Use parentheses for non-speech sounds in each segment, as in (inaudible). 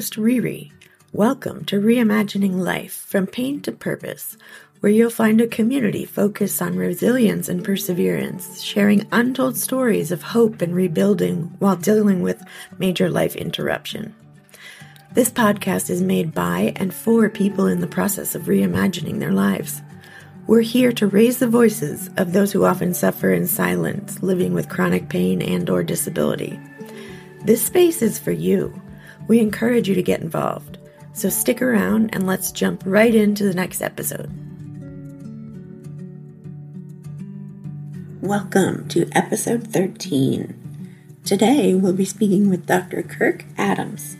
host, Riri. Welcome to Reimagining Life from Pain to Purpose, where you'll find a community focused on resilience and perseverance, sharing untold stories of hope and rebuilding while dealing with major life interruption. This podcast is made by and for people in the process of reimagining their lives. We're here to raise the voices of those who often suffer in silence, living with chronic pain and or disability. This space is for you. We encourage you to get involved. So stick around and let's jump right into the next episode. Welcome to episode 13. Today we'll be speaking with Dr. Kirk Adams.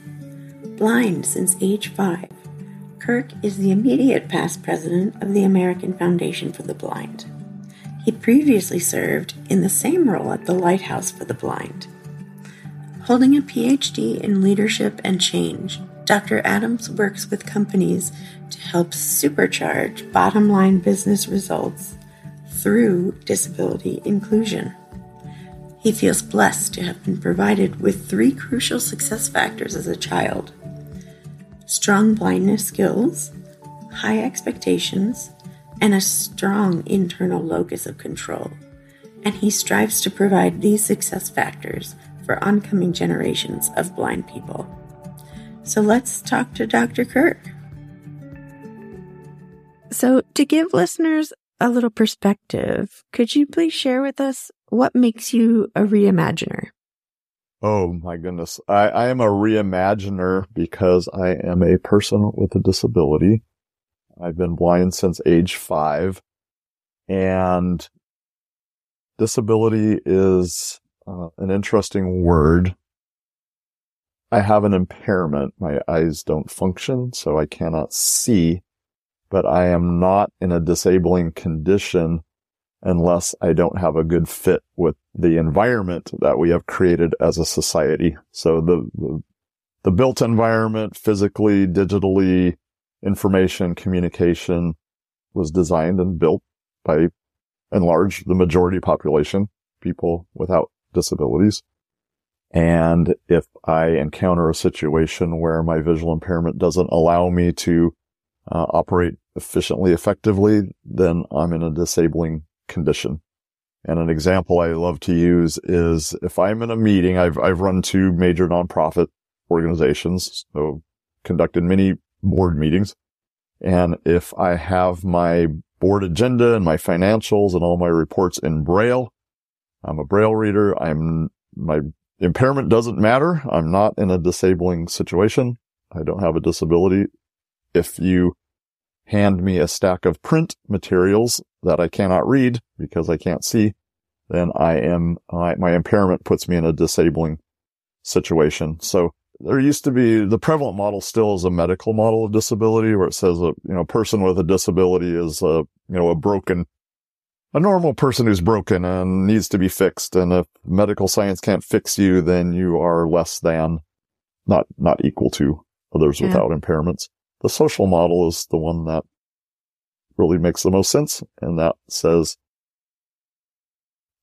Blind since age 5, Kirk is the immediate past president of the American Foundation for the Blind. He previously served in the same role at the Lighthouse for the Blind. Holding a PhD in leadership and change, Dr. Adams works with companies to help supercharge bottom line business results through disability inclusion. He feels blessed to have been provided with three crucial success factors as a child strong blindness skills, high expectations, and a strong internal locus of control. And he strives to provide these success factors for oncoming generations of blind people. So let's talk to Dr. Kirk. So, to give listeners a little perspective, could you please share with us what makes you a reimaginer? Oh my goodness. I, I am a reimaginer because I am a person with a disability. I've been blind since age five and disability is uh, an interesting word. I have an impairment. My eyes don't function, so I cannot see, but I am not in a disabling condition unless I don't have a good fit with the environment that we have created as a society. So the, the, the built environment, physically, digitally, information, communication was designed and built by and large the majority population, people without disabilities. And if I encounter a situation where my visual impairment doesn't allow me to uh, operate efficiently, effectively, then I'm in a disabling condition. And an example I love to use is if I'm in a meeting, I've, I've run two major nonprofit organizations, so conducted many board meetings. And if I have my board agenda and my financials and all my reports in Braille, I'm a Braille reader. I'm, my impairment doesn't matter. I'm not in a disabling situation. I don't have a disability. If you hand me a stack of print materials that I cannot read because I can't see, then I am, my, my impairment puts me in a disabling situation. So there used to be the prevalent model still is a medical model of disability where it says a, you know, person with a disability is a, you know, a broken a normal person who's broken and needs to be fixed. And if medical science can't fix you, then you are less than, not, not equal to others yeah. without impairments. The social model is the one that really makes the most sense. And that says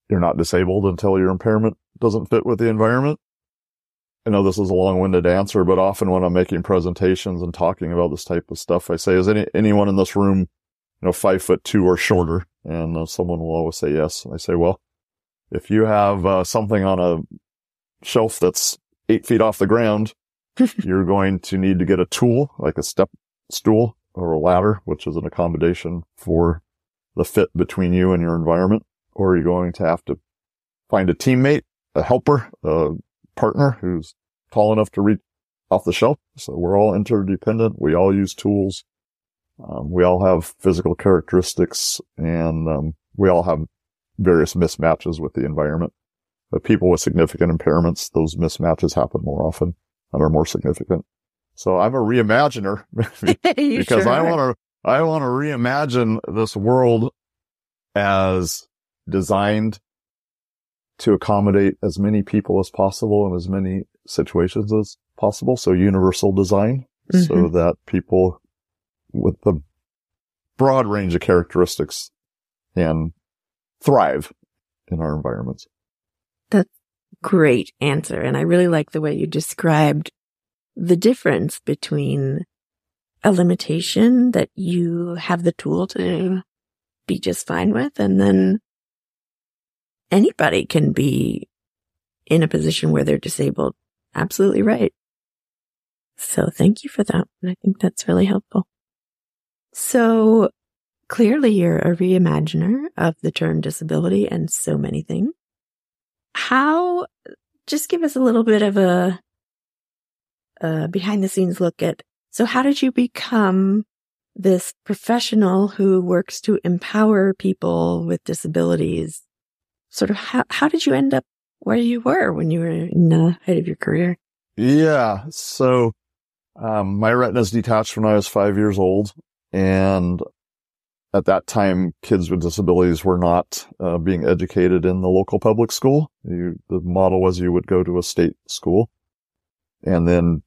you're not disabled until your impairment doesn't fit with the environment. I know this is a long-winded answer, but often when I'm making presentations and talking about this type of stuff, I say, is any, anyone in this room, you know, five foot two or shorter? And uh, someone will always say yes. I say, well, if you have uh, something on a shelf that's eight feet off the ground, (laughs) you're going to need to get a tool, like a step stool or a ladder, which is an accommodation for the fit between you and your environment. Or you're going to have to find a teammate, a helper, a partner who's tall enough to reach off the shelf. So we're all interdependent. We all use tools. Um, we all have physical characteristics and um, we all have various mismatches with the environment. But people with significant impairments, those mismatches happen more often and are more significant. So I'm a reimaginer (laughs) (laughs) because sure I want to, I want to reimagine this world as designed to accommodate as many people as possible in as many situations as possible. So universal design mm-hmm. so that people with the broad range of characteristics and thrive in our environments. That's great answer. And I really like the way you described the difference between a limitation that you have the tool to be just fine with. And then anybody can be in a position where they're disabled. Absolutely right. So thank you for that. And I think that's really helpful. So clearly you're a reimaginer of the term disability and so many things. How, just give us a little bit of a, a behind the scenes look at, so how did you become this professional who works to empower people with disabilities? Sort of how, how did you end up where you were when you were in the height of your career? Yeah. So, um, my retinas detached when I was five years old. And at that time, kids with disabilities were not uh, being educated in the local public school. You, the model was you would go to a state school and then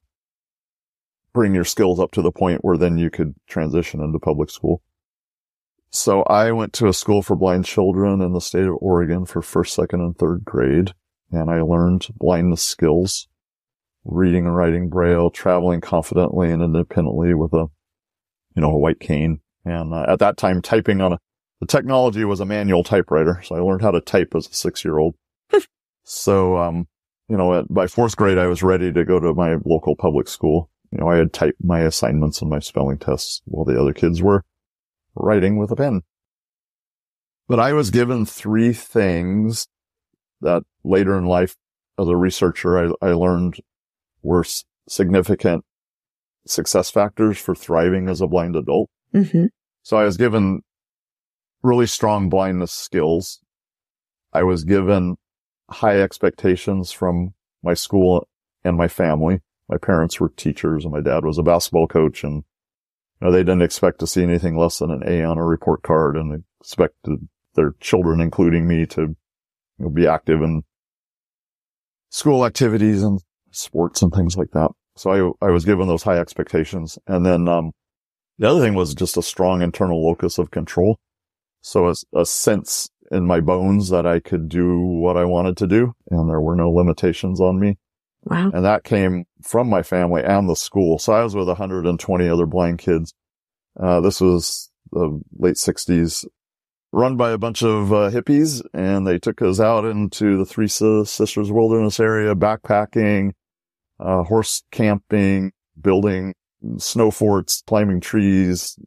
bring your skills up to the point where then you could transition into public school. So I went to a school for blind children in the state of Oregon for first, second, and third grade. And I learned blindness skills, reading and writing braille, traveling confidently and independently with a, you know, a white cane. And uh, at that time, typing on a, the technology was a manual typewriter. So I learned how to type as a six year old. (laughs) so, um, you know, at, by fourth grade, I was ready to go to my local public school you know, I had typed my assignments and my spelling tests while the other kids were writing with a pen. But I was given three things that later in life as a researcher, I, I learned were significant success factors for thriving as a blind adult. Mm-hmm. So I was given really strong blindness skills. I was given high expectations from my school and my family my parents were teachers and my dad was a basketball coach and you know, they didn't expect to see anything less than an A on a report card and expected their children, including me, to you know, be active in school activities and sports and things like that. So I, I was given those high expectations. And then, um, the other thing was just a strong internal locus of control. So a, a sense in my bones that I could do what I wanted to do and there were no limitations on me. Wow. And that came from my family and the school. So I was with 120 other blind kids. Uh, this was the late 60s, run by a bunch of uh, hippies, and they took us out into the Three Sisters Wilderness area, backpacking, uh, horse camping, building snow forts, climbing trees,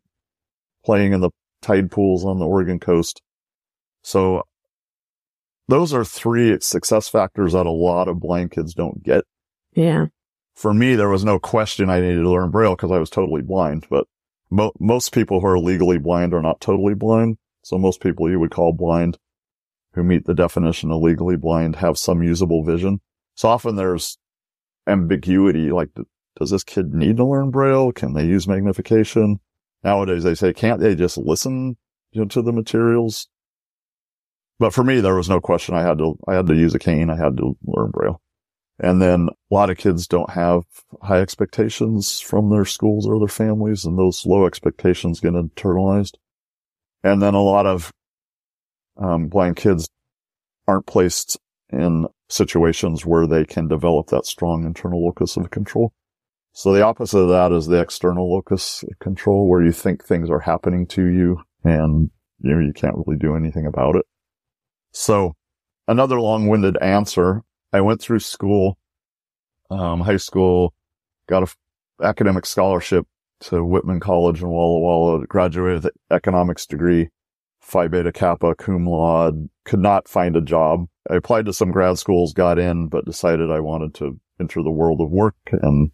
playing in the tide pools on the Oregon coast. So those are three success factors that a lot of blind kids don't get. Yeah. For me, there was no question I needed to learn Braille because I was totally blind, but mo- most people who are legally blind are not totally blind. So most people you would call blind who meet the definition of legally blind have some usable vision. So often there's ambiguity. Like, does this kid need to learn Braille? Can they use magnification? Nowadays they say, can't they just listen you know, to the materials? But for me, there was no question. I had to, I had to use a cane. I had to learn Braille. And then a lot of kids don't have high expectations from their schools or their families, and those low expectations get internalized. And then a lot of um, blind kids aren't placed in situations where they can develop that strong internal locus of control. So the opposite of that is the external locus control, where you think things are happening to you and you know, you can't really do anything about it. So another long-winded answer. I went through school, um, high school, got a f- academic scholarship to Whitman College in Walla Walla, graduated with an economics degree, Phi Beta Kappa, cum laude, could not find a job. I applied to some grad schools, got in, but decided I wanted to enter the world of work and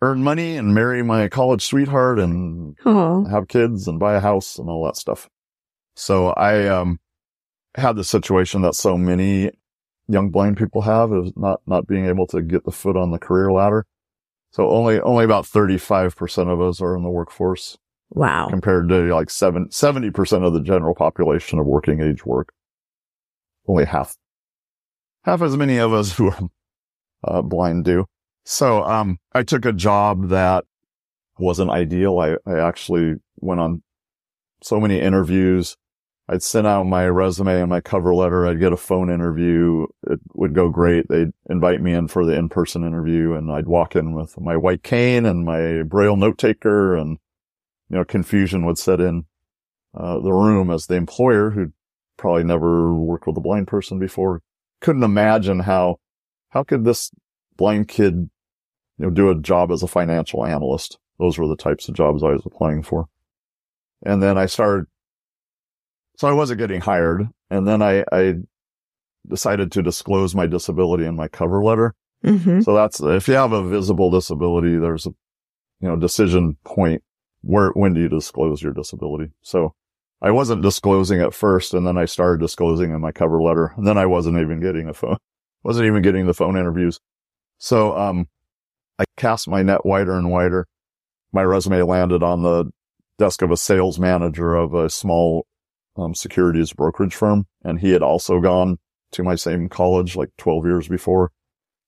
earn money and marry my college sweetheart and Oh. have kids and buy a house and all that stuff. So I, um, had the situation that so many young blind people have is not, not being able to get the foot on the career ladder. So only, only about 35% of us are in the workforce Wow. compared to like seven, 70% of the general population of working age work. Only half, half as many of us (laughs) who are uh, blind do. So, um, I took a job that wasn't ideal. I, I actually went on so many interviews I'd send out my resume and my cover letter. I'd get a phone interview. It would go great. They'd invite me in for the in-person interview and I'd walk in with my white cane and my braille note taker and, you know, confusion would set in, uh, the room as the employer who'd probably never worked with a blind person before couldn't imagine how, how could this blind kid, you know, do a job as a financial analyst? Those were the types of jobs I was applying for. And then I started so I wasn't getting hired. And then I, I decided to disclose my disability in my cover letter. Mm-hmm. So that's, if you have a visible disability, there's a, you know, decision point where, when do you disclose your disability? So I wasn't disclosing at first and then I started disclosing in my cover letter and then I wasn't even getting a phone, (laughs) wasn't even getting the phone interviews. So, um, I cast my net wider and wider. My resume landed on the desk of a sales manager of a small um, securities brokerage firm. And he had also gone to my same college like 12 years before.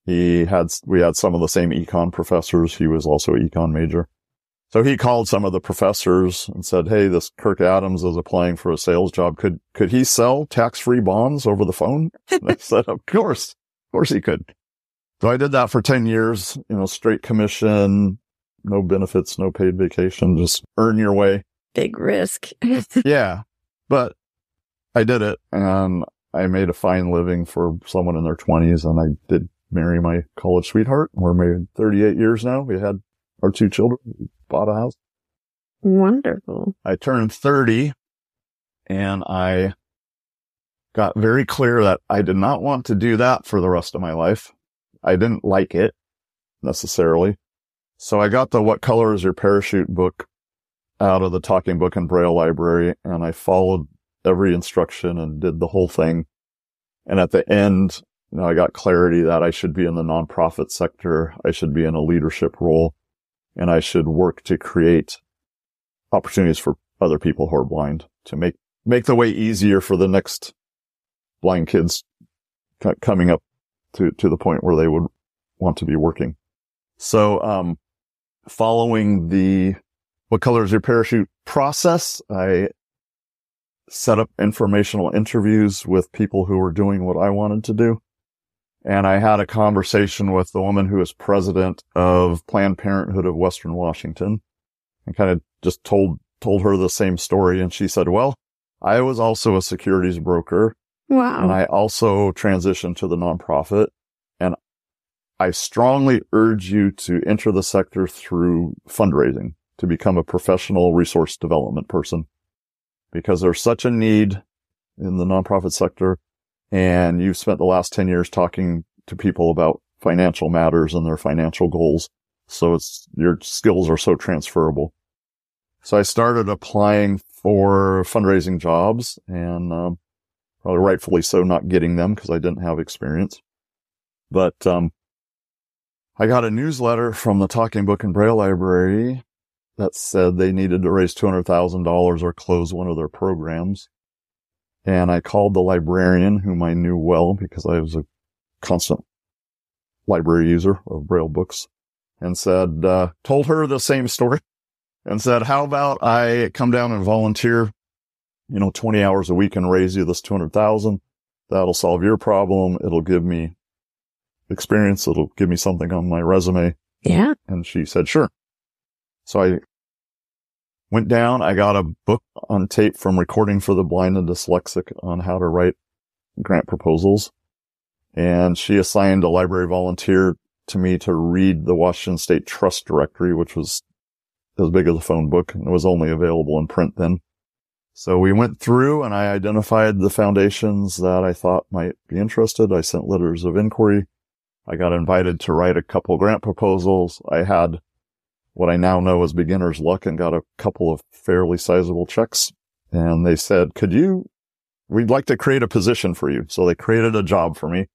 He had, we had some of the same econ professors. He was also an econ major. So he called some of the professors and said, Hey, this Kirk Adams is applying for a sales job. Could, could he sell tax-free bonds over the phone? (laughs) And I said, of course, of course he could. So I did that for 10 years, you know, straight commission, no benefits, no paid vacation, just earn your way. Big risk. (laughs) yeah. But I did it and I made a fine living for someone in their twenties and I did marry my college sweetheart. We're married 38 years now. We had our two children, bought a house. Wonderful. I turned 30 and I got very clear that I did not want to do that for the rest of my life. I didn't like it necessarily. So I got the What Color is Your Parachute book out of the talking book and braille library and I followed every instruction and did the whole thing. And at the end, you know, I got clarity that I should be in the nonprofit sector. I should be in a leadership role and I should work to create opportunities for other people who are blind to make, make the way easier for the next blind kids coming up to, to the point where they would want to be working. So, um, following the what color is your parachute process. I set up informational interviews with people who were doing what I wanted to do. And I had a conversation with the woman who is president of Planned Parenthood of Western Washington and kind of just told, told her the same story. And she said, well, I was also a securities broker. Wow. And I also transitioned to the nonprofit. And I strongly urge you to enter the sector through fundraising to become a professional resource development person because there's such a need in the nonprofit sector. And you've spent the last 10 years talking to people about financial matters and their financial goals. So it's your skills are so transferable. So I started applying for fundraising jobs and, um, probably rightfully so not getting them because I didn't have experience. But, um, I got a newsletter from the Talking Book and Braille Library that said they needed to raise $200,000 or close one of their programs. And I called the librarian whom I knew well because I was a constant library user of Braille books and said, uh, told her the same story and said, how about I come down and volunteer, you know, 20 hours a week and raise you this 200,000. That'll solve your problem. It'll give me experience. It'll give me something on my resume. Yeah. And she said, sure. So I went down. I got a book on tape from recording for the blind and dyslexic on how to write grant proposals. And she assigned a library volunteer to me to read the Washington State Trust Directory, which was as big as a phone book and it was only available in print then. So we went through and I identified the foundations that I thought might be interested. I sent letters of inquiry. I got invited to write a couple grant proposals. I had what I now know as beginner's luck and got a couple of fairly sizable checks. And they said, could you, we'd like to create a position for you. So they created a job for me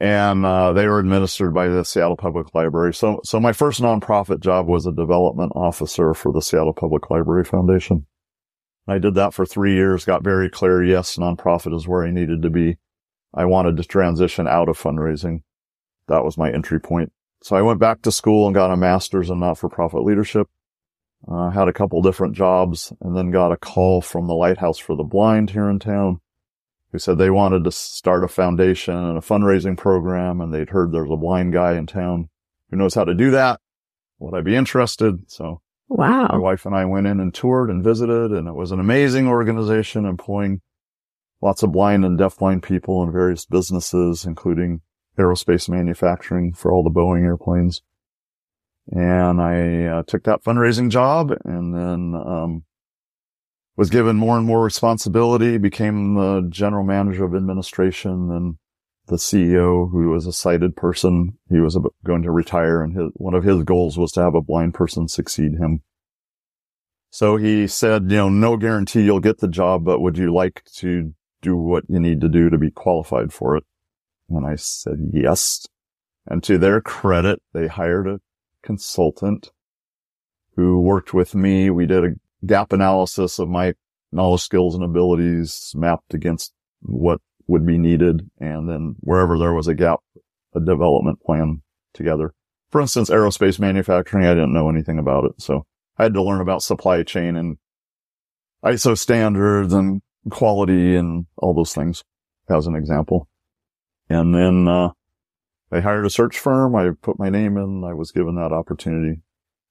and, uh, they were administered by the Seattle Public Library. So, so my first nonprofit job was a development officer for the Seattle Public Library Foundation. I did that for three years, got very clear. Yes, nonprofit is where I needed to be. I wanted to transition out of fundraising. That was my entry point. So I went back to school and got a master's in not-for-profit leadership. uh, had a couple different jobs and then got a call from the Lighthouse for the Blind here in town who said they wanted to start a foundation and a fundraising program and they'd heard there's a blind guy in town who knows how to do that. Would I be interested? So wow. My wife and I went in and toured and visited and it was an amazing organization employing lots of blind and deafblind people in various businesses, including aerospace manufacturing for all the Boeing airplanes. And I uh, took that fundraising job and then, um, was given more and more responsibility, became the general manager of administration and the CEO who was a sighted person. He was going to retire and his, one of his goals was to have a blind person succeed him. So he said, you know, no guarantee you'll get the job, but would you like to do what you need to do to be qualified for it? And I said, yes. And to their credit, they hired a consultant who worked with me. We did a gap analysis of my knowledge, skills, and abilities mapped against what would be needed. And then wherever there was a gap, a development plan together. For instance, aerospace manufacturing, I didn't know anything about it. So I had to learn about supply chain and ISO standards and quality and all those things as an example. And then, uh, they hired a search firm. I put my name in. I was given that opportunity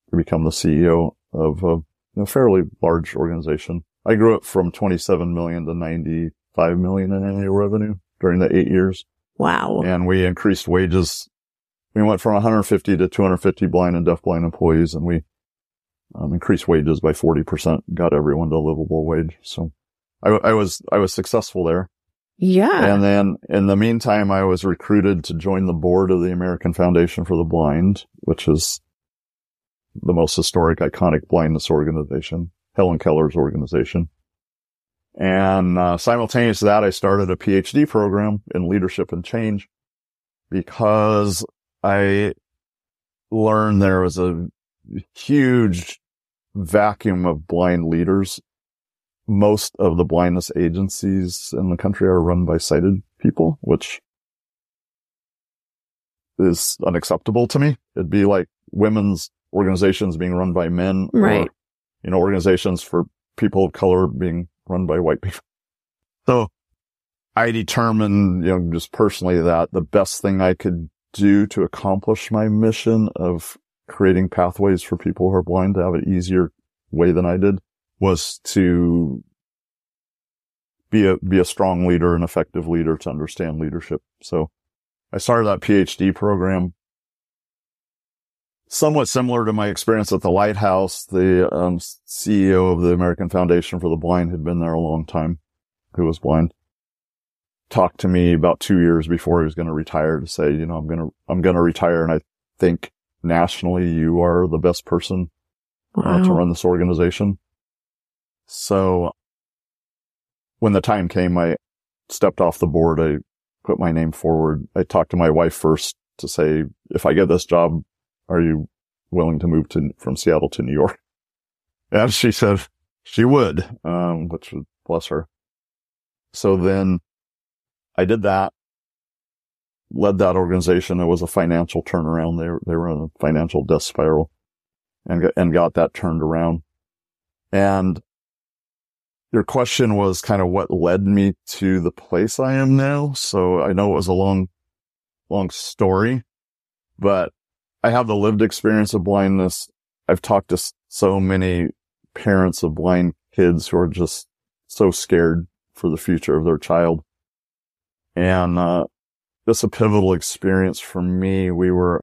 to become the CEO of a, a fairly large organization. I grew up from 27 million to 95 million in annual revenue during the eight years. Wow. And we increased wages. We went from 150 to 250 blind and deafblind employees and we um, increased wages by 40%, got everyone to a livable wage. So I, I was, I was successful there. Yeah. And then in the meantime, I was recruited to join the board of the American Foundation for the Blind, which is the most historic, iconic blindness organization, Helen Keller's organization. And uh, simultaneous to that, I started a PhD program in leadership and change because I learned there was a huge vacuum of blind leaders most of the blindness agencies in the country are run by sighted people, which is unacceptable to me. It'd be like women's organizations being run by men right. or, you know, organizations for people of color being run by white people. So I determined, you know, just personally that the best thing I could do to accomplish my mission of creating pathways for people who are blind to have an easier way than I did was to be a, be a strong leader, an effective leader to understand leadership. So I started that PhD program somewhat similar to my experience at the Lighthouse. The um, CEO of the American Foundation for the Blind had been there a long time, who was blind. Talked to me about two years before he was going to retire to say, you know, I'm going to, I'm going to retire. And I think nationally you are the best person wow. uh, to run this organization. So when the time came, I stepped off the board. I put my name forward. I talked to my wife first to say, if I get this job, are you willing to move to, from Seattle to New York? (laughs) And she said she would, um, which was bless her. So then I did that, led that organization. It was a financial turnaround. They, they were in a financial death spiral and, and got that turned around. And your question was kind of what led me to the place I am now. So I know it was a long, long story, but I have the lived experience of blindness. I've talked to so many parents of blind kids who are just so scared for the future of their child. And, uh, this a pivotal experience for me. We were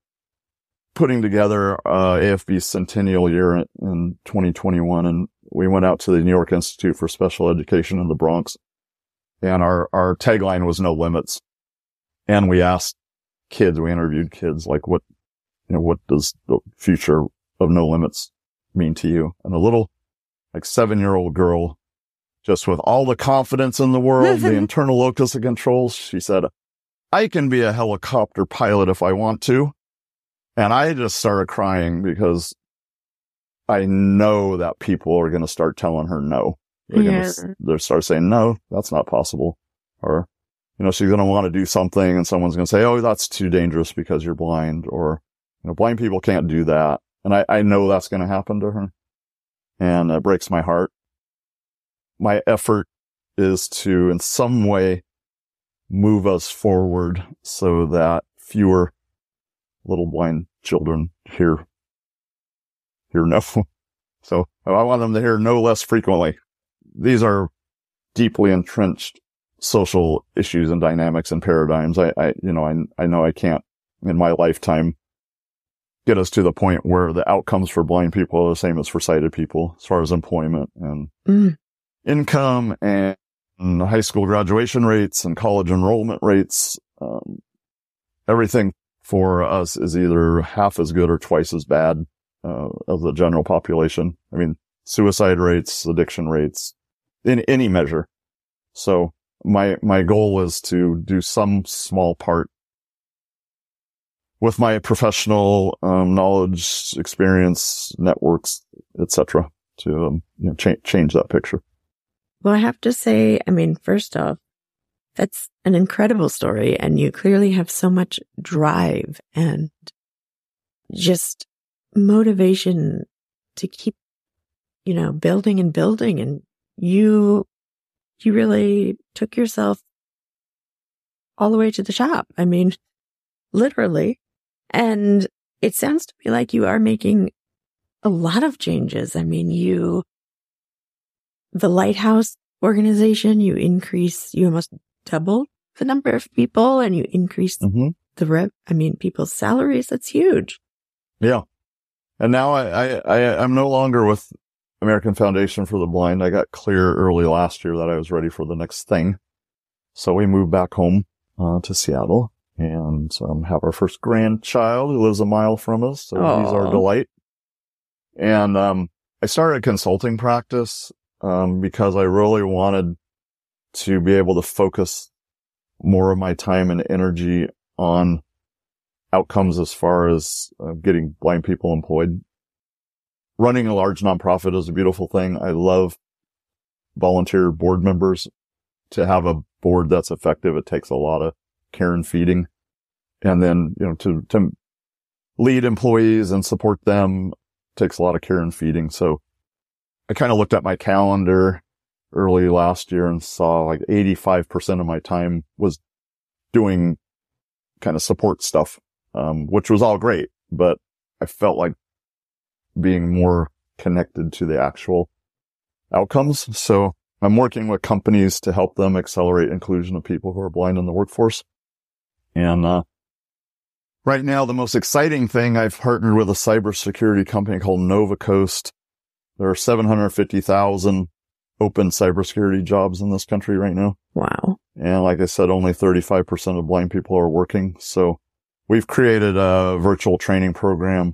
putting together, uh, AFB centennial year in, in 2021 and we went out to the New York Institute for Special Education in the Bronx and our, our tagline was no limits. And we asked kids, we interviewed kids, like what, you know, what does the future of no limits mean to you? And a little like seven year old girl, just with all the confidence in the world, the (laughs) internal locus of control, she said, I can be a helicopter pilot if I want to. And I just started crying because I know that people are going to start telling her no. They're Yeah. going to they'll start saying, no, that's not possible. Or, you know, she's going to want to do something and someone's going to say, oh, that's too dangerous because you're blind or, you know, blind people can't do that. And I, I know that's going to happen to her. and it breaks my heart. My effort is to, in some way, move us forward so that fewer little blind children hear, hear no. (laughs) So I want them to hear no less frequently. These are deeply entrenched social issues and dynamics and paradigms. I, I you know, I, I know I can't in my lifetime get us to the point where the outcomes for blind people are the same as for sighted people as far as employment and mm. income and high school graduation rates and college enrollment rates. Um, everything for us is either half as good or twice as bad uh, of the general population. I mean, suicide rates, addiction rates, in any measure. So my my goal is to do some small part with my professional um, knowledge, experience, networks, etc., to um, you know, cha- change that picture. Well, I have to say, I mean, first off, that's an incredible story, and you clearly have so much drive and just motivation to keep, you know, building and building. And you, you really took yourself all the way to the shop. I mean, literally. And it sounds to me like you are making a lot of changes. I mean, you, the lighthouse organization, you increase, you almost doubled the number of people and you increase mm-hmm. the rep. I mean, people's salaries. That's huge. Yeah. And now I, I, I, I'm no longer with American Foundation for the Blind. I got clear early last year that I was ready for the next thing. So we moved back home uh, to Seattle and um, have our first grandchild who lives a mile from us. So Aww. he's our delight. And um, I started a consulting practice um, because I really wanted to be able to focus more of my time and energy on outcomes as far as uh, getting blind people employed. Running a large nonprofit is a beautiful thing. I love volunteer board members. To have a board that's effective, it takes a lot of care and feeding. And then, you know, to, to lead employees and support them takes a lot of care and feeding. So I kind of looked at my calendar early last year and saw like 85% of my time was doing kind of support stuff, um, which was all great, but I felt like being more connected to the actual outcomes. So I'm working with companies to help them accelerate inclusion of people who are blind in the workforce. And, uh, right now, the most exciting thing I've partnered with a cybersecurity company called Novacoast. There are 750,000 open cybersecurity jobs in this country right now. Wow. And like I said, only 35% of blind people are working. So we've created a virtual training program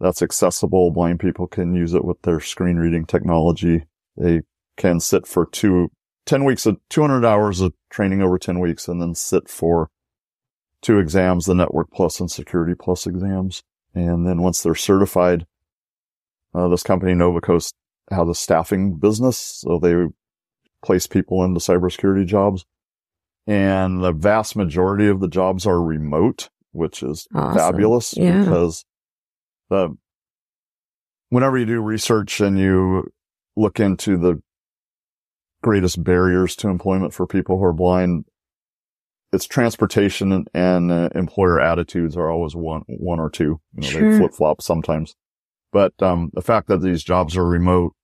that's accessible. Blind people can use it with their screen reading technology. They can sit for two, 10 weeks of 200 hours of training over 10 weeks and then sit for two exams, the Network Plus and Security Plus exams. And then once they're certified, uh, this company, Novacoast, has a staffing business. So they place people into cybersecurity jobs. And the vast majority of the jobs are remote, which is awesome. fabulous yeah. because the, whenever you do research and you look into the greatest barriers to employment for people who are blind, it's transportation and, uh, employer attitudes are always one, one or two. You know, sure. they flip flop sometimes. But, um, the fact that these jobs are remote,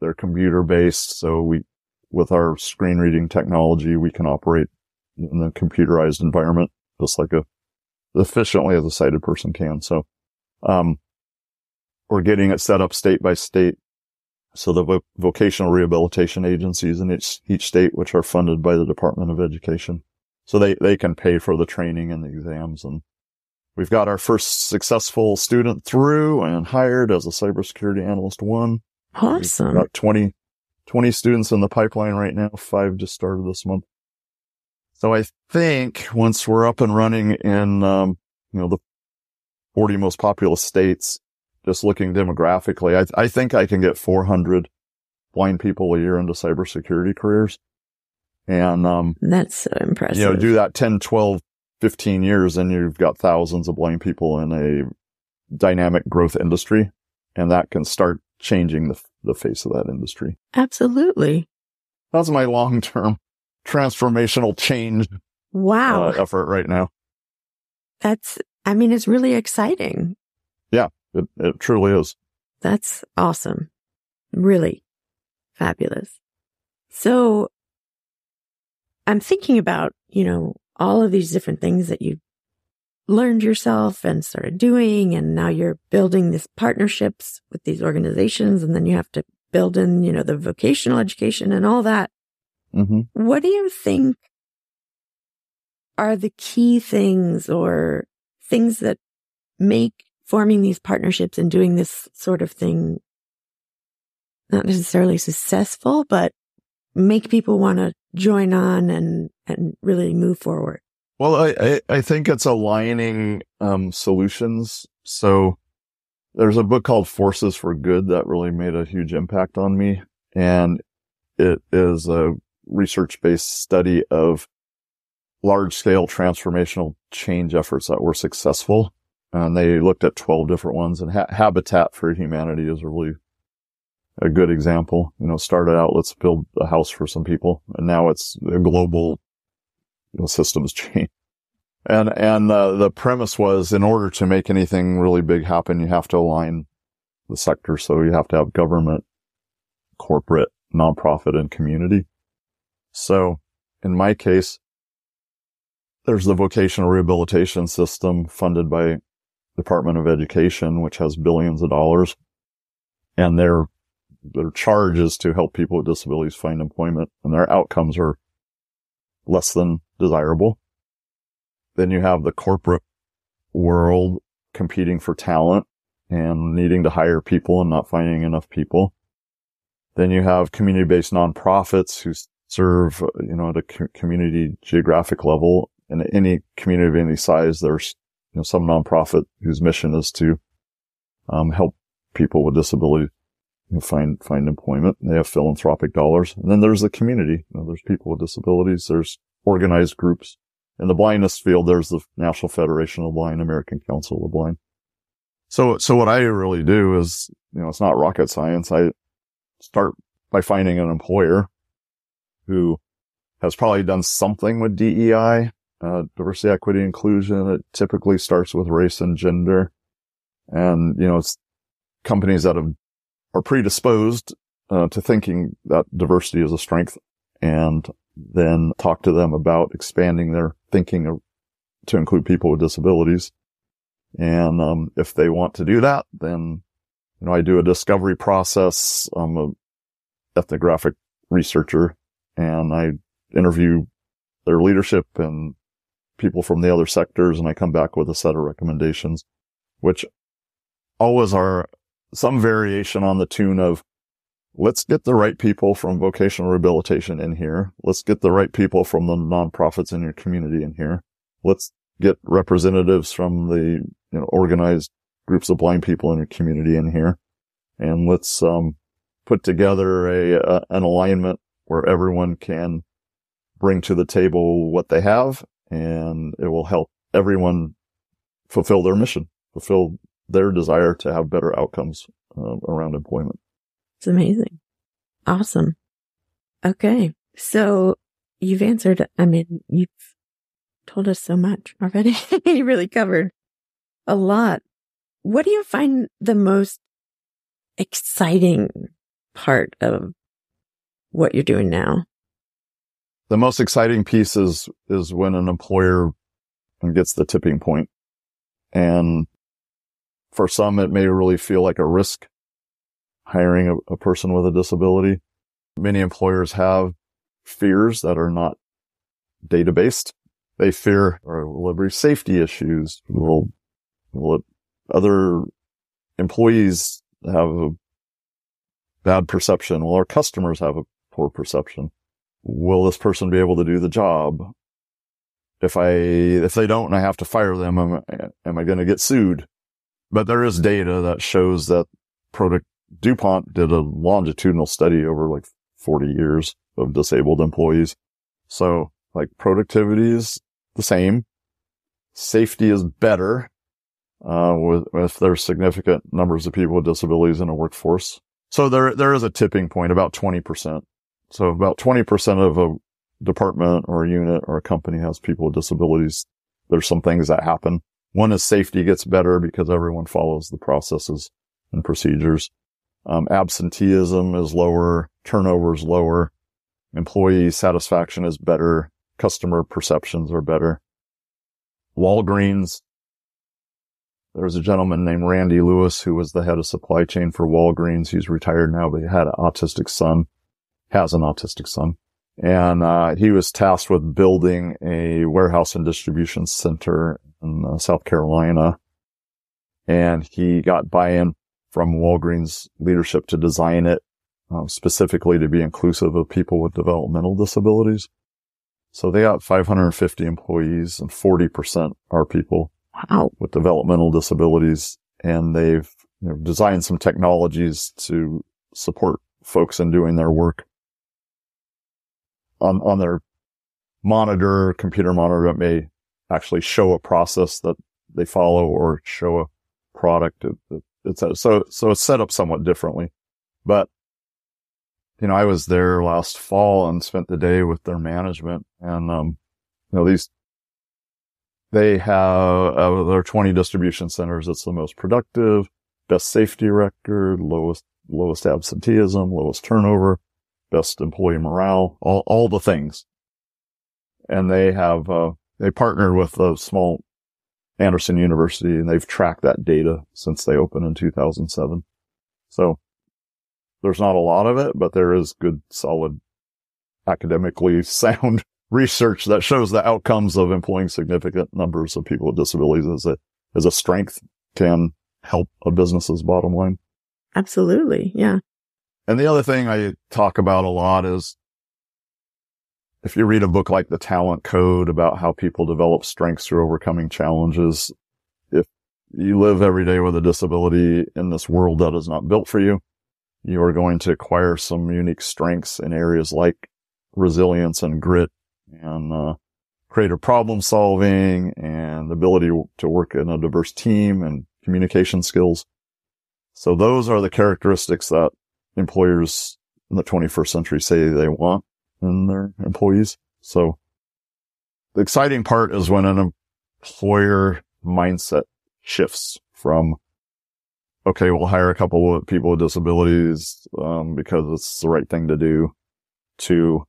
they're computer based. So we, with our screen reading technology, we can operate in a computerized environment just like a efficiently as a sighted person can. So, um, we're getting it set up state by state. So the vo- vocational rehabilitation agencies in each, each state, which are funded by the Department of Education, so they, they can pay for the training and the exams. And we've got our first successful student through and hired as a cybersecurity analyst one. Awesome. We've got 20, 20 students in the pipeline right now. Five just started this month. So I think once we're up and running in, um, you know, the 40 most populous states, just looking demographically, I, I think I can get 400 blind people a year into cybersecurity careers. And, um, that's so impressive. You know, do that 10, 12, 15 years and you've got thousands of blind people in a dynamic growth industry. And that can start changing the, the face of that industry. Absolutely. That's my long term transformational change Wow. uh, effort right now. That's, I mean, it's really exciting. It, it truly is. That's awesome. Really fabulous. So I'm thinking about, you know, all of these different things that you learned yourself and started doing. And now you're building these partnerships with these organizations. And then you have to build in, you know, the vocational education and all that. Hmm What do you think are the key things or things that make forming these partnerships and doing this sort of thing not necessarily successful, but make people want to join on and, and really move forward? Well, I, I, I think it's aligning um, solutions. So there's a book called Forces for Good that really made a huge impact on me. And it is a research based study of large scale transformational change efforts that were successful. And they looked at 12 different ones and ha- Habitat for Humanity is really a good example. You know, started out, let's build a house for some people. And now it's a global you know, systems (laughs) change. And, and, uh, the premise was in order to make anything really big happen, you have to align the sector. So you have to have government, corporate, nonprofit and community. So in my case, there's the vocational rehabilitation system funded by Department of Education, which has billions of dollars. And their, their charge is to help people with disabilities find employment and their outcomes are less than desirable. Then you have the corporate world competing for talent and needing to hire people and not finding enough people. Then you have community-based nonprofits who serve, you know, at a co- community geographic level. in any community of any size, there's, you know, some nonprofit whose mission is to, um, help people with disability you know, find, find employment. They have philanthropic dollars. And then there's the community. You know, there's people with disabilities. There's organized groups. In the blindness field, there's the National Federation of the Blind, American Council of the Blind. So, so what I really do is, you know, it's not rocket science. I start by finding an employer who has probably done something with DEI, uh, diversity, equity, inclusion. It typically starts with race and gender. And, you know, it's companies that have, are predisposed, uh, to thinking that diversity is a strength and then talk to them about expanding their thinking to include people with disabilities. And, um, if they want to do that, then, you know, I do a discovery process. I'm a ethnographic researcher and I interview their leadership and people from the other sectors. And I come back with a set of recommendations, which always are some variation on the tune of let's get the right people from vocational rehabilitation in here. Let's get the right people from the nonprofits in your community in here. Let's get representatives from the you know organized groups of blind people in your community in here, and let's um, put together a, a an alignment where everyone can bring to the table what they have, and it will help everyone fulfill their mission, fulfill their desire to have better outcomes uh, around employment. It's amazing. Awesome. Okay. So you've answered, I mean, you've told us so much already. (laughs) you really covered a lot. What do you find the most exciting part of what you're doing now? The most exciting piece is, is when an employer gets the tipping point. And for some, it may really feel like a risk hiring a, a person with a disability. Many employers have fears that are not data based. They fear or will there be safety issues? Will, will other employees have a bad perception? Will our customers have a poor perception? Will this person be able to do the job? If I, if they don't and I have to fire them, am, am I going to get sued? But there is data that shows that product DuPont did a longitudinal study over like 40 years of disabled employees. So like productivity is the same. Safety is better, uh, with, if there's significant numbers of people with disabilities in a workforce. So there, there is a tipping point, about 20%. So about 20% of a department or a unit or a company has people with disabilities. There's some things that happen. One is safety gets better because everyone follows the processes and procedures. Um, absenteeism is lower, turnover is lower, employee satisfaction is better, customer perceptions are better. Walgreens, there was a gentleman named Randy Lewis who was the head of supply chain for Walgreens. He's retired now, but he had an autistic son, has an autistic son. And uh, he was tasked with building a warehouse and distribution center in uh, South Carolina. And he got buy-in from Walgreens leadership to design it uh, specifically to be inclusive of people with developmental disabilities. So they got 550 employees and 40% are people Wow. with developmental disabilities. And they've you know, designed some technologies to support folks in doing their work on, on their monitor, computer monitor that may actually show a process that they follow or show a product. It, it, it's a, so, so it's set up somewhat differently, but you know, I was there last fall and spent the day with their management and, um, you know, these, they have, uh, their 20 distribution centers. It's the most productive, best safety record, lowest, lowest absenteeism, lowest turnover, best employee morale, all, all the things. And they have, uh, they partnered with a small Anderson University and they've tracked that data since they opened in 2007. So there's not a lot of it, but there is good, solid, academically (laughs) sound (laughs) research that shows the outcomes of employing significant numbers of people with disabilities as a, as a strength can help a business's bottom line. Absolutely. Yeah. And the other thing I talk about a lot is if you read a book like The Talent Code about how people develop strengths through overcoming challenges, if you live every day with a disability in this world that is not built for you, you are going to acquire some unique strengths in areas like resilience and grit and uh, creative problem solving and ability to work in a diverse team and communication skills. So those are the characteristics that employers in the 21st century say they want in their employees. So the exciting part is when an employer mindset shifts from, okay, we'll hire a couple of people with disabilities, um, because it's the right thing to do to,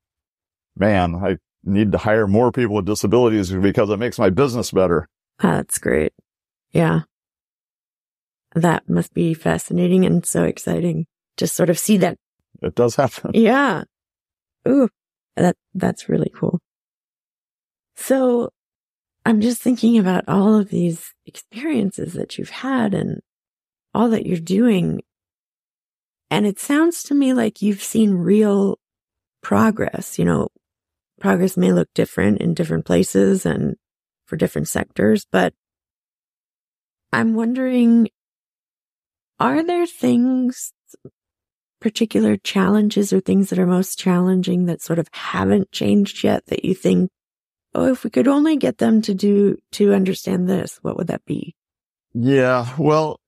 man, I need to hire more people with disabilities because it makes my business better. That's great. Yeah. That must be fascinating and so exciting to sort of see that. It does happen. (laughs) Yeah. Ooh, that, that's really cool. So I'm just thinking about all of these experiences that you've had and all that you're doing. And it sounds to me like you've seen real progress. You know, progress may look different in different places and for different sectors, but I'm wondering, are there things, particular challenges or things that are most challenging that sort of haven't changed yet that you think, oh, if we could only get them to do, to understand this, what would that be? Yeah. Well,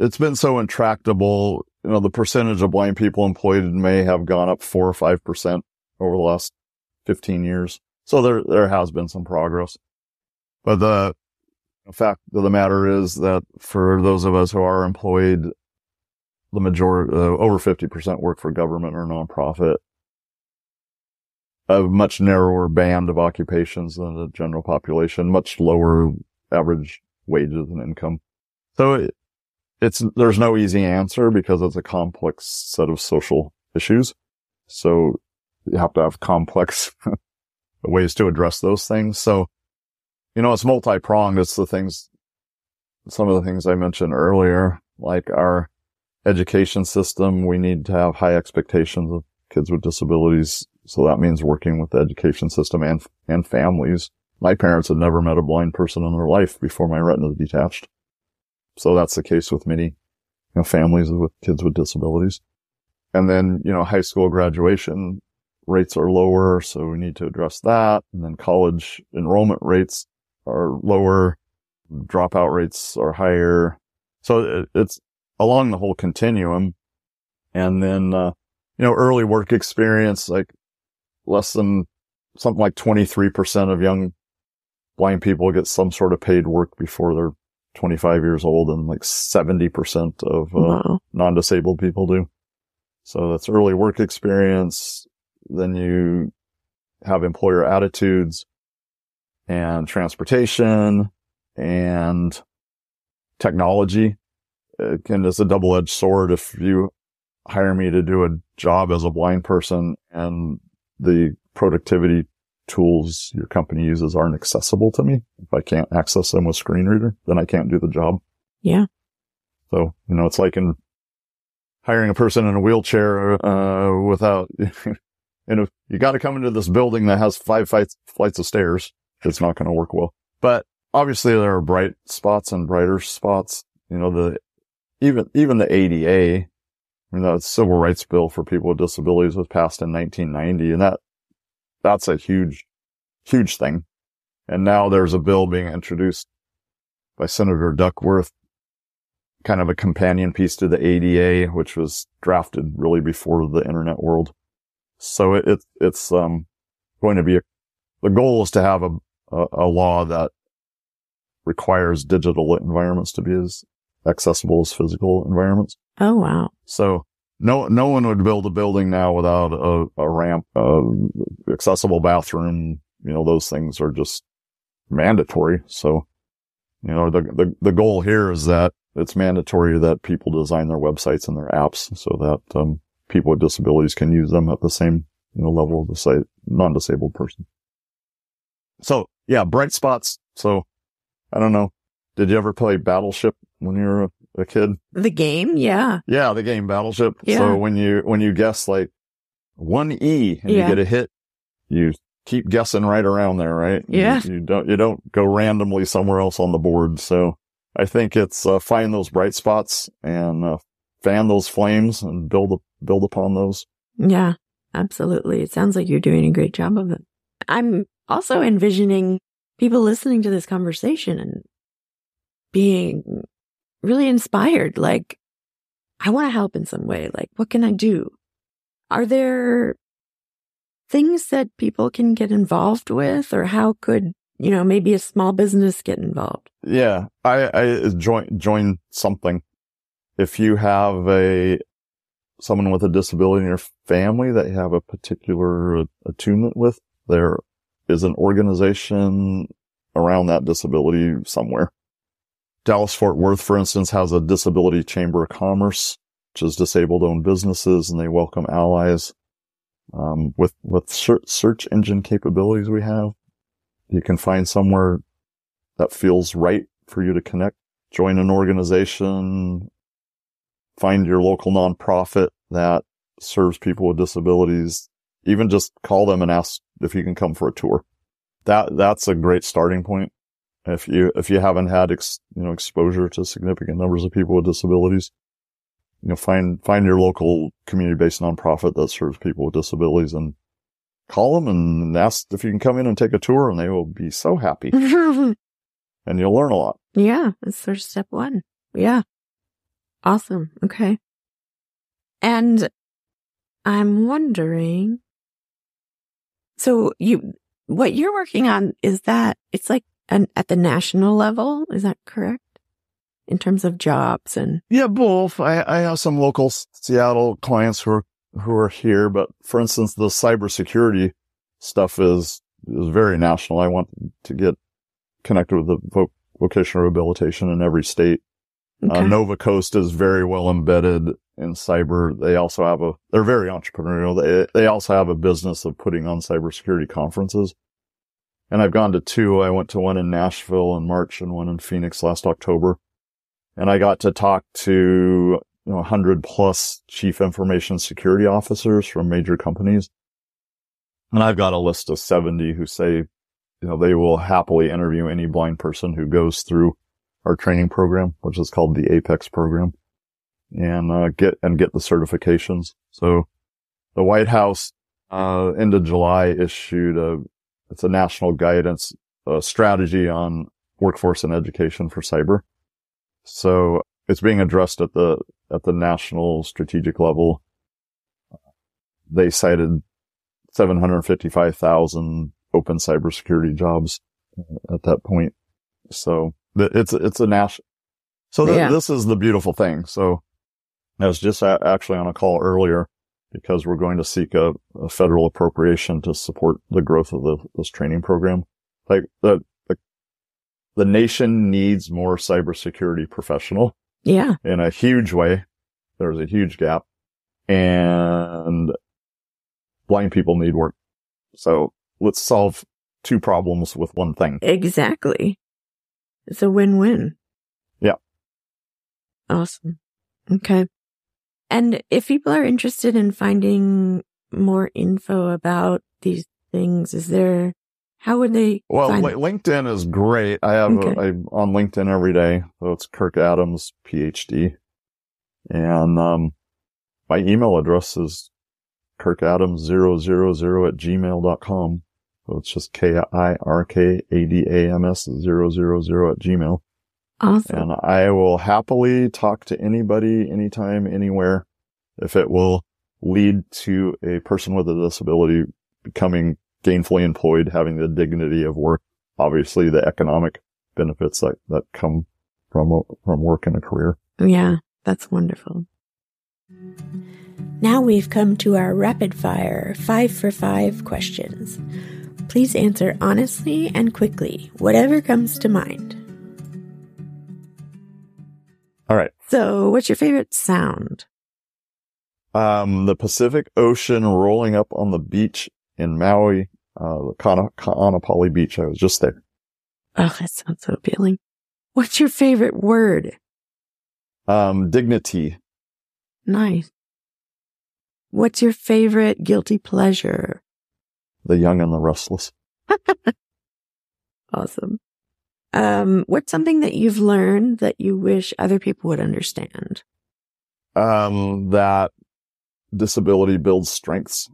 it's been so intractable. You know, the percentage of blind people employed may have gone up four or 5% over the last 15 years. So there, there has been some progress, but the fact of the matter is that for those of us who are employed, the majority, uh, over 50% work for government or nonprofit, a much narrower band of occupations than the general population, much lower average wages and income. So it, it's, there's no easy answer because it's a complex set of social issues. So you have to have complex (laughs) ways to address those things. So, you know, it's multi-pronged. It's the things, some of the things I mentioned earlier, like our education system. We need to have high expectations of kids with disabilities. So that means working with the education system and, and families. My parents had never met a blind person in their life before my retina detached. So that's the case with many, you know, families with kids with disabilities. And then, you know, high school graduation rates are lower. So we need to address that. And then college enrollment rates are lower. Dropout rates are higher. So it's along the whole continuum. And then, uh, you know, early work experience, like less than something like 23% of young blind people get some sort of paid work before they're 25 years old and like 70% of uh, wow. non-disabled people do. So that's early work experience. Then you have employer attitudes and transportation and technology. And it's a double-edged sword. If you hire me to do a job as a blind person and the productivity tools your company uses aren't accessible to me, if I can't access them with screen reader, then I can't do the job. Yeah. So, you know, it's like in hiring a person in a wheelchair, uh, without, (laughs) you know, you got to come into this building that has five flights, flights of stairs. It's not going to work well. But obviously there are bright spots and brighter spots. You know, the, even, even the ADA, I mean, the civil rights bill for people with disabilities was passed in 1990 and that, that's a huge, huge thing. And now there's a bill being introduced by Senator Duckworth, kind of a companion piece to the ADA, which was drafted really before the internet world. So it, it it's, um, going to be a, the goal is to have a, a, a law that requires digital environments to be as accessible as physical environments. Oh, wow. So no, no one would build a building now without a, a ramp, uh, accessible bathroom. You know, those things are just mandatory. So, you know, the, the, the goal here is that it's mandatory that people design their websites and their apps so that, um, people with disabilities can use them at the same, you know, level of the site, non-disabled person. So yeah, bright spots. So I don't know. Did you ever play Battleship when you were a, kid? The game? Yeah. Yeah. The game Battleship. Yeah. So when you, when you guess like one E and yeah. you get a hit, you keep guessing right around there, right? Yeah. You, you, don't, you don't go randomly somewhere else on the board. So I think it's, uh, find those bright spots and, uh, fan those flames and build, build upon those. Yeah, absolutely. It sounds like you're doing a great job of it. I'm also envisioning people listening to this conversation and being really inspired. Like, I want to help in some way. Like, what can I do? Are there things that people can get involved with or how could, you know, maybe a small business get involved? Yeah. I, I uh, join, join something. If you have a, someone with a disability in your family that you have a particular attunement with, there is an organization around that disability somewhere. Dallas Fort Worth, for instance, has a disability chamber of commerce, which is disabled owned businesses and they welcome allies. Um, with, with search engine capabilities we have, you can find somewhere that feels right for you to connect, join an organization, find your local nonprofit that serves people with disabilities, even just call them and ask if you can come for a tour. That, that's a great starting point. If you, if you haven't had, ex, you know, exposure to significant numbers of people with disabilities, you know, find, find your local community-based nonprofit that serves people with disabilities and call them and ask if you can come in and take a tour and they will be so happy. (laughs) and you'll learn a lot. Yeah. That's first step one. Yeah. Awesome. Okay. And I'm wondering, so you, what you're working on is that it's like an, at the national level. Is that correct? In terms of jobs and yeah, both. I, I have some local Seattle clients who are who are here, but for instance, the cybersecurity stuff is is very national. I want to get connected with the vo- vocational rehabilitation in every state. Uh, okay. Uh, Novacoast is very well embedded in cyber. They also have a, they're very entrepreneurial. They, they also have a business of putting on cybersecurity conferences. And I've gone to two. I went to one in Nashville in March and one in Phoenix last October. And I got to talk to, you know, 100 plus chief information security officers from major companies. And I've got a list of 70 who say, you know, they will happily interview any blind person who goes through our training program, which is called the Apex program and uh, get and get the certifications. So the White House uh, end of July issued a it's a national guidance uh, strategy on workforce and education for cyber. So it's being addressed at the at the national strategic level, they cited 755,000 open cybersecurity jobs at that point. So it's, it's a national. So th- Yeah. this is the beautiful thing. So I was just a- actually on a call earlier because we're going to seek a, a federal appropriation to support the growth of the, this training program. Like the, the, the nation needs more cybersecurity professional Yeah. in a huge way. There's a huge gap and blind people need work. So let's solve two problems with one thing. Exactly. It's a win-win. Yeah. Awesome. Okay. And if people are interested in finding more info about these things, is there, how would they Well, Li- LinkedIn is great. I have, Okay. I'm on LinkedIn every day. So it's Kirk Adams, PhD. And, um, my email address is kirkadams000 at gmail.com. So it's just K-I-R-K-A-D-A-M-S 000 at gmail. Awesome. And I will happily talk to anybody, anytime, anywhere, if it will lead to a person with a disability becoming gainfully employed, having the dignity of work, obviously the economic benefits that, that come from, from work and a career. Yeah, that's wonderful. Now we've come to our rapid fire five for five questions. Please answer honestly and quickly, whatever comes to mind. All right. So, what's your favorite sound? Um, the Pacific Ocean rolling up on the beach in Maui, uh, Kana, Kaanapali Beach. I was just there. Oh, that sounds so appealing. What's your favorite word? Um, dignity. Nice. What's your favorite guilty pleasure? The young and the restless. (laughs) Awesome. Um, what's something that you've learned that you wish other people would understand? Um, that disability builds strengths.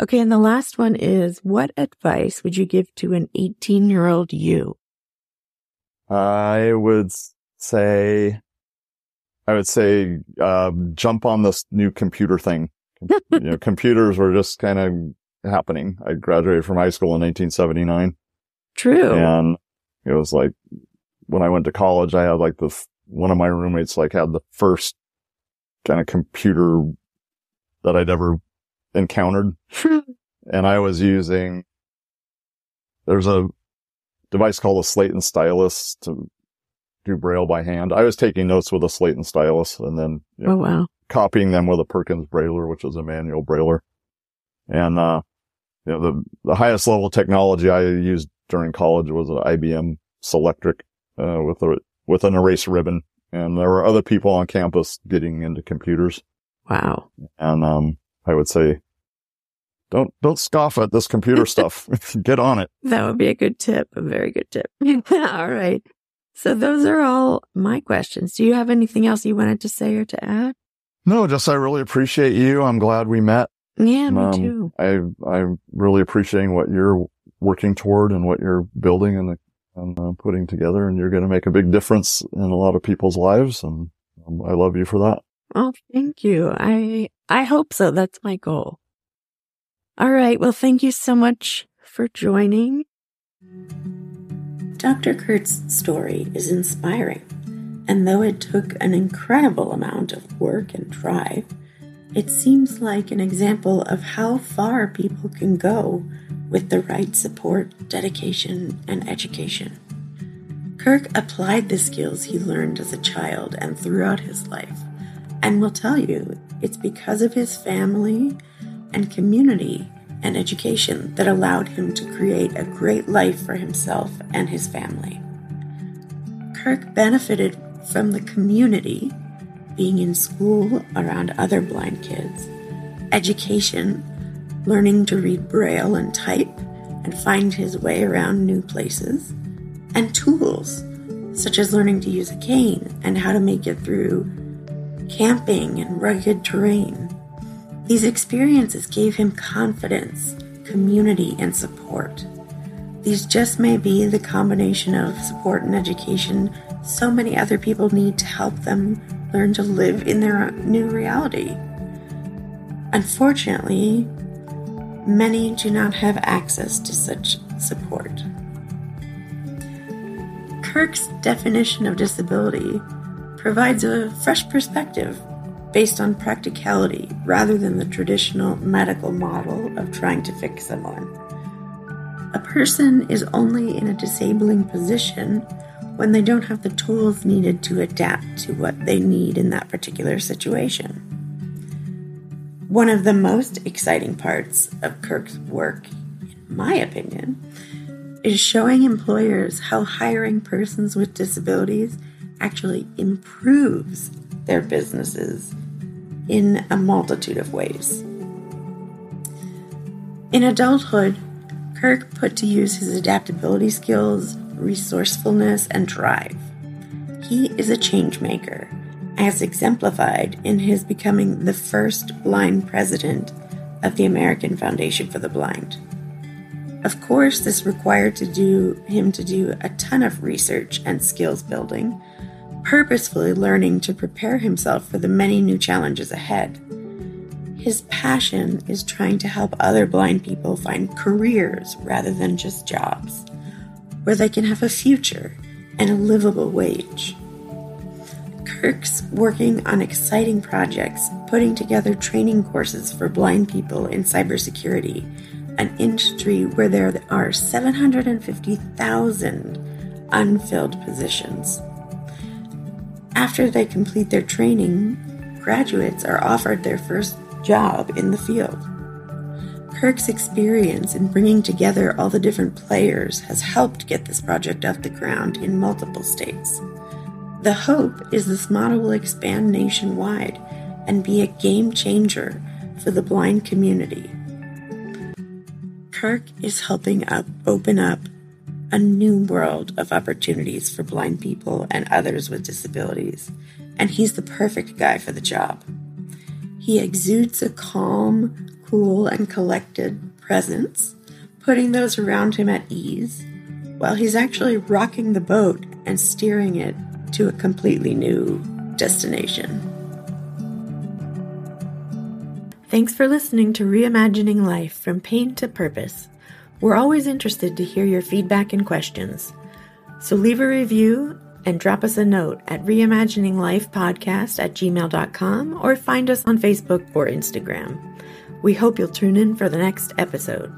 Okay, and the last one is what advice would you give to an 18 year old you? I would say, I would say, um, jump on this new computer thing. (laughs) you know, computers were just kind of happening. I graduated from high school in 1979 True. and it was like when I went to college, I had like the, one of my roommates like had the first kind of computer that I'd ever encountered. (laughs) and I was using, there's a device called a slate and stylus to do braille by hand. I was taking notes with a slate and stylus and then you know, oh, wow. copying them with a Perkins Brailler, which is a manual brailler. And, uh, you know, the, the highest level technology I used during college was an IBM Selectric, uh, with a, with an erase ribbon. And there were other people on campus getting into computers. Wow. And, um, I would say, don't, don't scoff at this computer (laughs) stuff. (laughs) Get on it. That would be a good tip, a very good tip. (laughs) all right. So those are all my questions. Do you have anything else you wanted to say or to add? No, just I really appreciate you. I'm glad we met. Yeah, me Um, too. I, I'm really appreciating what you're working toward and what you're building and, and uh, putting together. And you're going to make a big difference in a lot of people's lives. And um, I love you for that. Oh, thank you. I I hope so. That's my goal. All right. Well, thank you so much for joining. Dr. Kirk's story is inspiring, and though it took an incredible amount of work and drive, it seems like an example of how far people can go with the right support, dedication, and education. Kirk applied the skills he learned as a child and throughout his life, and will tell you it's because of his family and community and education that allowed him to create a great life for himself and his family. Kirk benefited from the community, being in school around other blind kids, education, learning to read Braille and type and find his way around new places, and tools, such as learning to use a cane and how to make it through camping and rugged terrain. These experiences gave him confidence, community, and support. These just may be the combination of support and education so many other people need to help them learn to live in their new reality. Unfortunately, many do not have access to such support. Kirk's definition of disability provides a fresh perspective based on practicality rather than the traditional medical model of trying to fix someone. A person is only in a disabling position when they don't have the tools needed to adapt to what they need in that particular situation. One of the most exciting parts of Kirk's work, in my opinion, is showing employers how hiring persons with disabilities actually improves their businesses in a multitude of ways. In adulthood, Kirk put to use his adaptability skills, resourcefulness, and drive. He is a change maker, as exemplified in his becoming the first blind president of the American Foundation for the Blind. Of course, this required to do him to do a ton of research and skills building, purposefully learning to prepare himself for the many new challenges ahead. His passion is trying to help other blind people find careers rather than just jobs, where they can have a future and a livable wage. Kirk's working on exciting projects, putting together training courses for blind people in cybersecurity, an industry where there are 750,000 unfilled positions. After they complete their training, graduates are offered their first job in the field. Kirk's experience in bringing together all the different players has helped get this project off the ground in multiple states. The hope is this model will expand nationwide and be a game changer for the blind community. Kirk is helping up open up a new world of opportunities for blind people and others with disabilities, and he's the perfect guy for the job. He exudes a calm, cool, and collected presence, putting those around him at ease, while he's actually rocking the boat and steering it to a completely new destination. Thanks for listening to Reimagining Life from Pain to Purpose. We're always interested to hear your feedback and questions. So leave a review and drop us a note at reimagininglifepodcast at gmail.com or find us on Facebook or Instagram. We hope you'll tune in for the next episode.